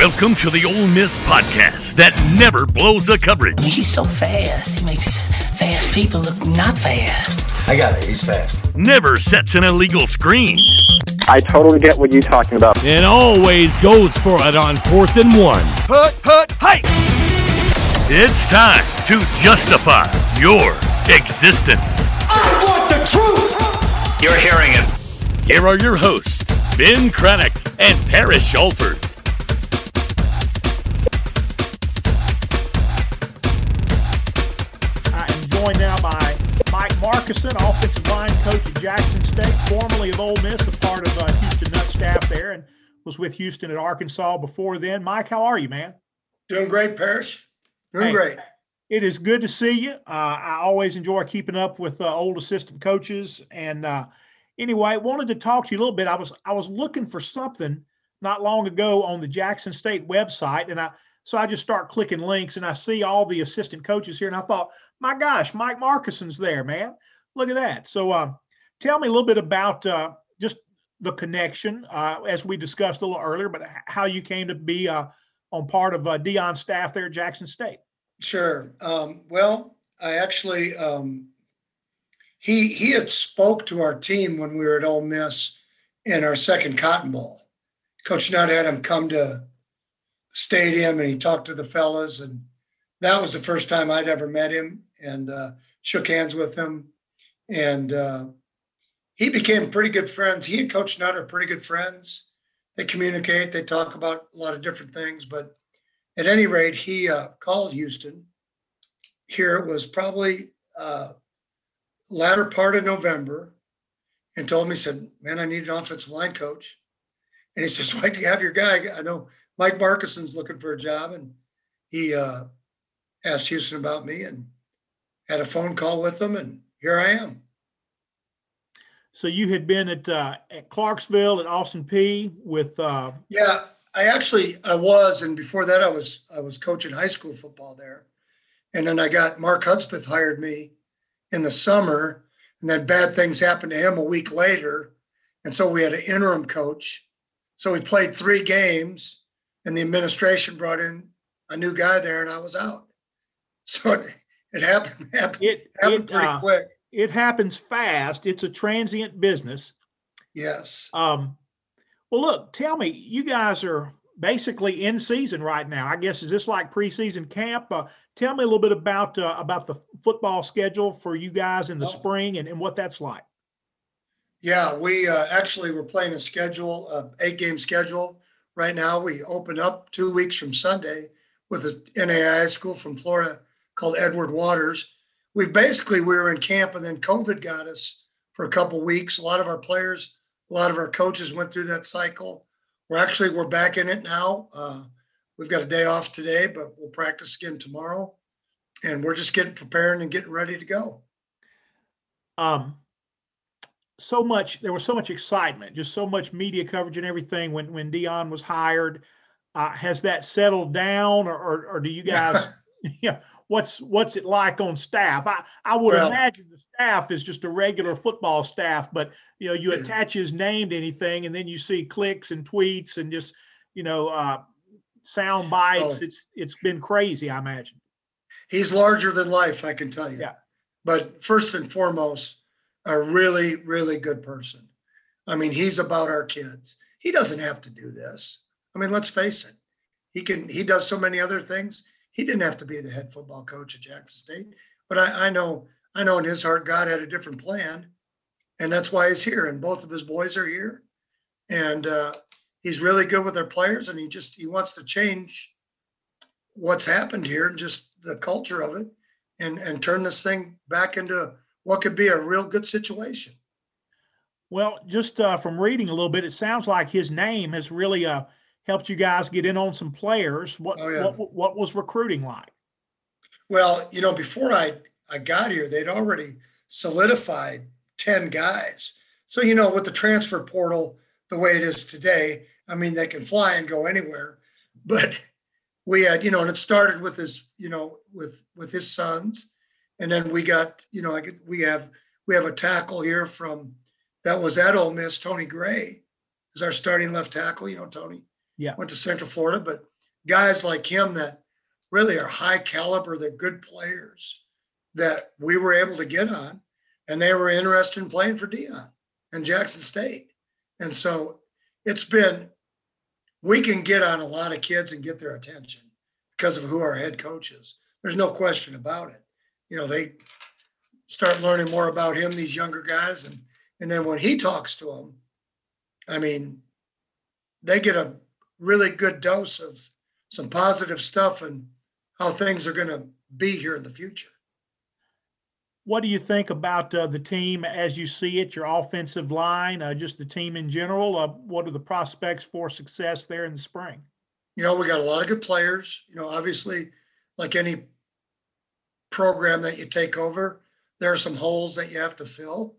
Welcome to the Ole Miss podcast that never blows the coverage. He's so fast. He makes fast people look not fast. I got it. He's fast. Never sets an illegal screen. I totally get what you're talking about. And always goes for it on fourth and one. Hut, hut, hey! It's time to justify your existence. I want the truth! You're hearing it. Here are your hosts, Ben Craddock and Parrish Alford. Markuson, offensive line coach at Jackson State, formerly of Ole Miss, a part of uh, Houston Nutt staff there, and was with Houston at Arkansas before then. Mike, how are you, man? Doing great, Parrish. Doing Hey. great. It is good to see you. Uh, I always enjoy keeping up with uh, old assistant coaches. And uh, anyway, wanted to talk to you a little bit. I was I was looking for something not long ago on the Jackson State website, and I so I just start clicking links, and I see all the assistant coaches here, and I thought, my gosh, Mike Markuson's there, man. Look at that. So, uh, tell me a little bit about uh, just the connection, uh, as we discussed a little earlier, but how you came to be uh, on part of uh, Deion's staff there at Jackson State. Sure. Um, well, I actually um, he he had spoke to our team when we were at Ole Miss in our second Cotton Bowl. Coach Nutt had him come to stadium and he talked to the fellas, and that was the first time I'd ever met him and uh, shook hands with him, and uh, he became pretty good friends. He and Coach Nutt are pretty good friends. They communicate. They talk about a lot of different things, but at any rate, he uh, called Houston. Here it was probably uh, latter part of November, and told me, said, "Man, I need an offensive line coach." And he says, "Why do you have your guy? I know Mike Markuson's looking for a job." And he uh, asked Houston about me, and had a phone call with them, and here I am. So you had been at uh, at Clarksville at Austin Peay with uh, Yeah, I actually I was, and before that I was I was coaching high school football there, and then I got Mark Hudspeth hired me in the summer, and then bad things happened to him a week later, and so we had an interim coach. So we played three games, and the administration brought in a new guy there, and I was out. So it, it happened happened, it. happened It, pretty uh, quick. it happens fast. It's a transient business. Yes. Um, well, look, tell me, you guys are basically in season right now. I guess is this like preseason camp? Uh, tell me a little bit about uh, about the football schedule for you guys in the Oh. spring and, and what that's like. Yeah, we uh, actually we're playing a schedule, uh, eight game schedule right now. We open up two weeks from Sunday with a NAIA school from Florida called Edward Waters. We basically we were in camp and then COVID got us for a couple weeks. A lot of our players, a lot of our coaches went through that cycle. We're actually we're back in it now. Uh, we've got a day off today, but we'll practice again tomorrow, and we're just getting preparing and getting ready to go. Um, so much there was so much excitement, just so much media coverage and everything when when Deion was hired. Uh, has that settled down, or or, or do you guys? yeah, what's what's it like on staff? I I would Well- imagine the staff is just a regular football staff, but you know you attach his name to anything, and then you see clicks and tweets and just you know uh, sound bites. Oh. It's it's been crazy, I imagine. he's larger than life, I can tell you. Yeah. But first and foremost, a really, really good person. I mean, he's about our kids. He doesn't have to do this. I mean, let's face it. He can. He does so many other things. He didn't have to be the head football coach at Jackson State. But I, I know, I know in his heart, God had a different plan, and that's why he's here. And both of his boys are here, and uh, he's really good with their players. And he just he wants to change what's happened here and just the culture of it and and turn this thing back into what could be a real good situation Well, just uh, from reading a little bit, it sounds like his name has really uh, helped you guys get in on some players. What Oh, yeah. what what was recruiting like? well you know before i i got here they'd already solidified 10 guys so you know with the transfer portal the way it is today i mean they can fly and go anywhere but we had you know and it started with his you know with with his sons and then we got you know like we have we have a tackle here from that was at Ole Miss Tony Gray is our starting left tackle you know Tony Yeah. Went to Central Florida, but guys like him that really are high caliber, they're good players that we were able to get on, and they were interested in playing for Deion and Jackson State. And so it's been, we can get on a lot of kids and get their attention because of who our head coach is. There's no question about it. You know, they start learning more about him, these younger guys, and and then when he talks to them, I mean, they get a really good dose of some positive stuff and how things are going to be here in the future. What do you think about uh, the team as you see it, your offensive line, uh, just the team in general? Uh, what are the prospects for success there in the spring? You know, we got a lot of good players. You know, obviously, like any program that you take over, there are some holes that you have to fill,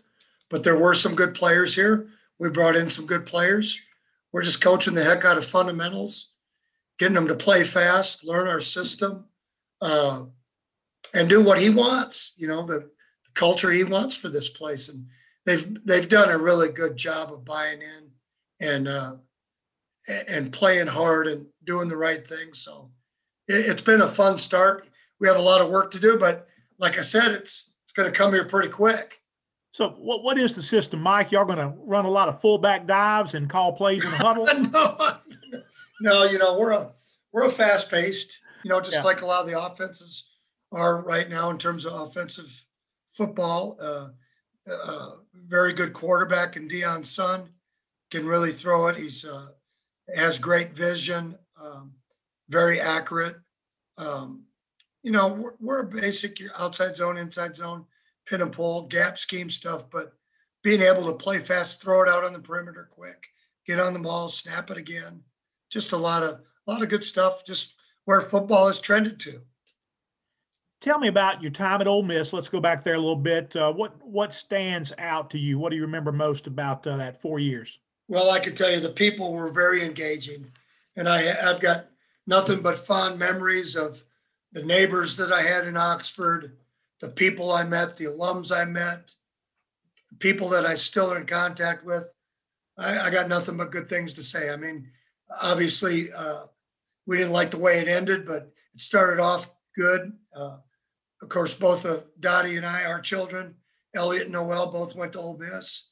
but there were some good players here. We brought in some good players. We're just coaching the heck out of fundamentals, getting them to play fast, learn our system, uh, and do what he wants. You know, the, the culture he wants for this place, and they've they've done a really good job of buying in and uh, and playing hard and doing the right thing. So it, it's been a fun start. We have a lot of work to do, but like I said, it's it's going to come here pretty quick. So what what is the system, Mike? Y'all going to run a lot of fullback dives and call plays in the huddle? no, no, you know we're a we're a fast paced, you know, just Yeah. like a lot of the offenses are right now in terms of offensive football. Uh, uh, very good quarterback in Deion's son can really throw it. He's uh, has great vision, um, very accurate. Um, you know, we're, we're a basic outside zone, inside zone, pin and pull, gap scheme stuff, but being able to play fast, throw it out on the perimeter quick, get on the ball, snap it again. Just a lot of a lot of good stuff. Just where football is trended to. Tell me about your time at Ole Miss. Let's go back there a little bit. Uh, what what stands out to you? What do you remember most about uh, that four years? Well, I can tell you the people were very engaging, and I I've got nothing but fond memories of the neighbors that I had in Oxford, the people I met, the alums I met, people that I still are in contact with. I, I got nothing but good things to say. I mean, obviously, uh, we didn't like the way it ended, but it started off good. Uh, of course, both of Dottie and I, our children, Elliot and Noel, both went to Ole Miss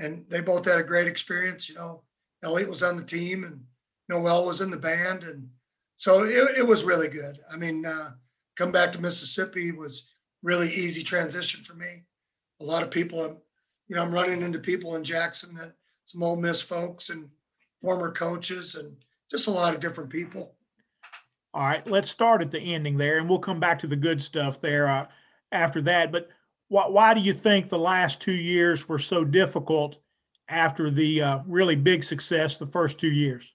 and they both had a great experience. You know, Elliot was on the team and Noel was in the band, and so it, it was really good. I mean, uh, come back to Mississippi was really easy transition for me. A lot of people, I'm, you know, I'm running into people in Jackson that some Ole Miss folks and former coaches and just a lot of different people. All right, let's start at the ending there, and we'll come back to the good stuff there uh, after that. But why, why do you think the last two years were so difficult after the uh, really big success the first two years?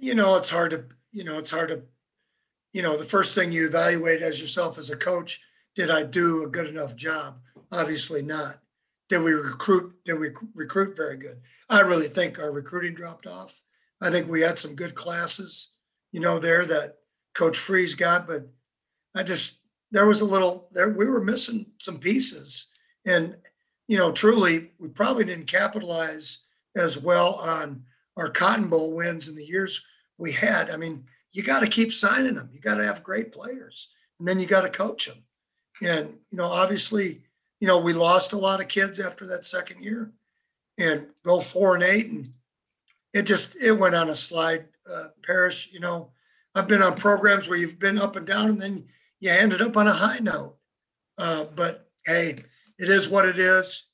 you know it's hard to you know it's hard to you know the first thing you evaluate as yourself as a coach did i do a good enough job obviously not did we recruit did we recruit very good i really think our recruiting dropped off i think we had some good classes you know there that coach freeze got but i just there was a little there we were missing some pieces and you know truly we probably didn't capitalize as well on our cotton bowl wins in the years we had. I mean, you got to keep signing them. You got to have great players, and then you got to coach them. And you know, obviously, you know, we lost a lot of kids after that second year, and go four and eight, and it just it went on a slide. Uh, Parrish, you know, I've been on programs where you've been up and down, and then you ended up on a high note. Uh, but hey, it is what it is.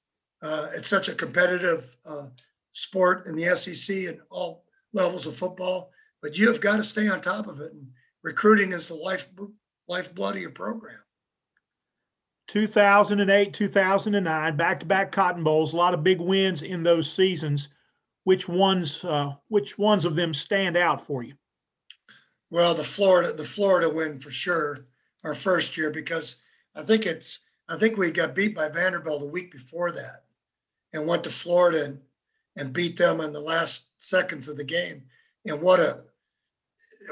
Uh, it's such a competitive uh, sport in the SEC and all levels of football but you have got to stay on top of it. And recruiting is the life lifeblood of your program. 2008, 2009, back-to-back Cotton Bowls, a lot of big wins in those seasons. Which ones, uh, which ones of them stand out for you? Well, the Florida, the Florida win for sure, our first year because I think it's, I think we got beat by Vanderbilt a week before that, and went to Florida and, and beat them in the last seconds of the game. And what a,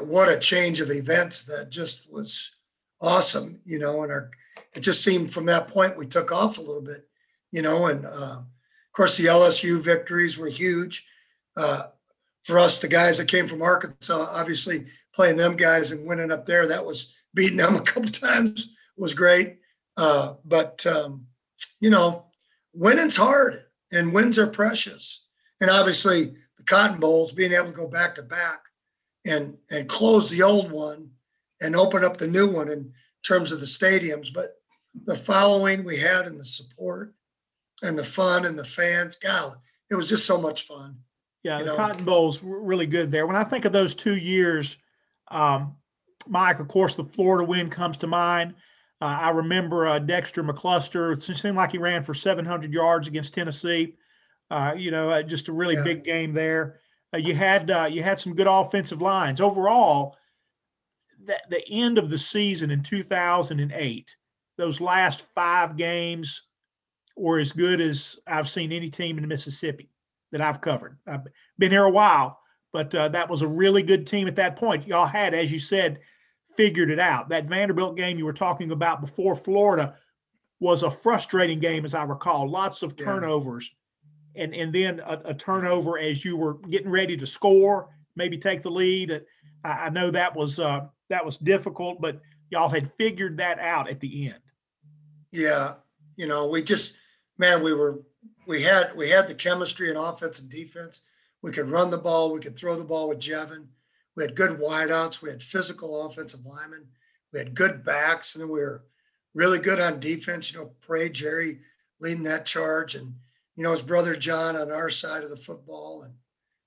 what a change of events that just was awesome, you know. And our, it just seemed from that point we took off a little bit, you know. And uh, of course, the LSU victories were huge. Uh, for us, the guys that came from Arkansas, obviously playing them guys and winning up there, that was beating them a couple times was great. Uh, but um, you know, winning's hard and wins are precious. And obviously, the Cotton Bowls being able to go back to back and and close the old one and open up the new one in terms of the stadiums. But the following we had and the support and the fun and the fans, God, it was just so much fun. Yeah, the know? Cotton Bowl's were really good there. When I think of those two years, um, Mike, of course, the Florida win comes to mind. Uh, I remember uh, Dexter McCluster. It seemed like he ran for 700 yards against Tennessee. Uh, you know, uh, just a really Yeah. big game there. Uh, you had uh, you had some good offensive lines overall. That the end of the season in 2008, those last five games were as good as I've seen any team in Mississippi that I've covered. I've been here a while, but uh, that was a really good team at that point. Y'all had, as you said, figured it out. That Vanderbilt game you were talking about before Florida was a frustrating game, as I recall. Lots of Yeah. turnovers, and and then a, a turnover as you were getting ready to score, maybe take the lead. I, I know that was uh, that was difficult, but y'all had figured that out at the end. Yeah, you know, we just man, we were we had we had the chemistry in offense and defense. We could run the ball, we could throw the ball with Jevan. We had good wideouts, we had physical offensive linemen, we had good backs, and then we were really good on defense. You know, Peria Jerry leading that charge, and you know his brother John on our side of the football, and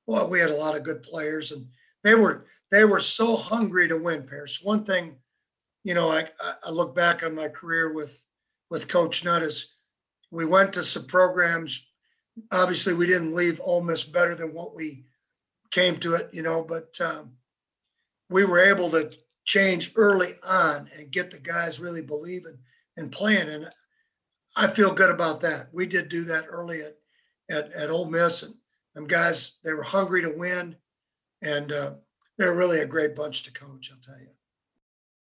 well, we had a lot of good players, and they were they were so hungry to win. Parrish. One thing, you know, I I- I look back on my career with with Coach Nutt is we went to some programs. Obviously, we didn't leave Ole Miss better than what we came to it, you know, but um, we were able to change early on and get the guys really believing and playing. And I feel good about that. We did do that early at at, at Ole Miss, and them guys they were hungry to win, and uh, they're really a great bunch to coach. I'll tell you.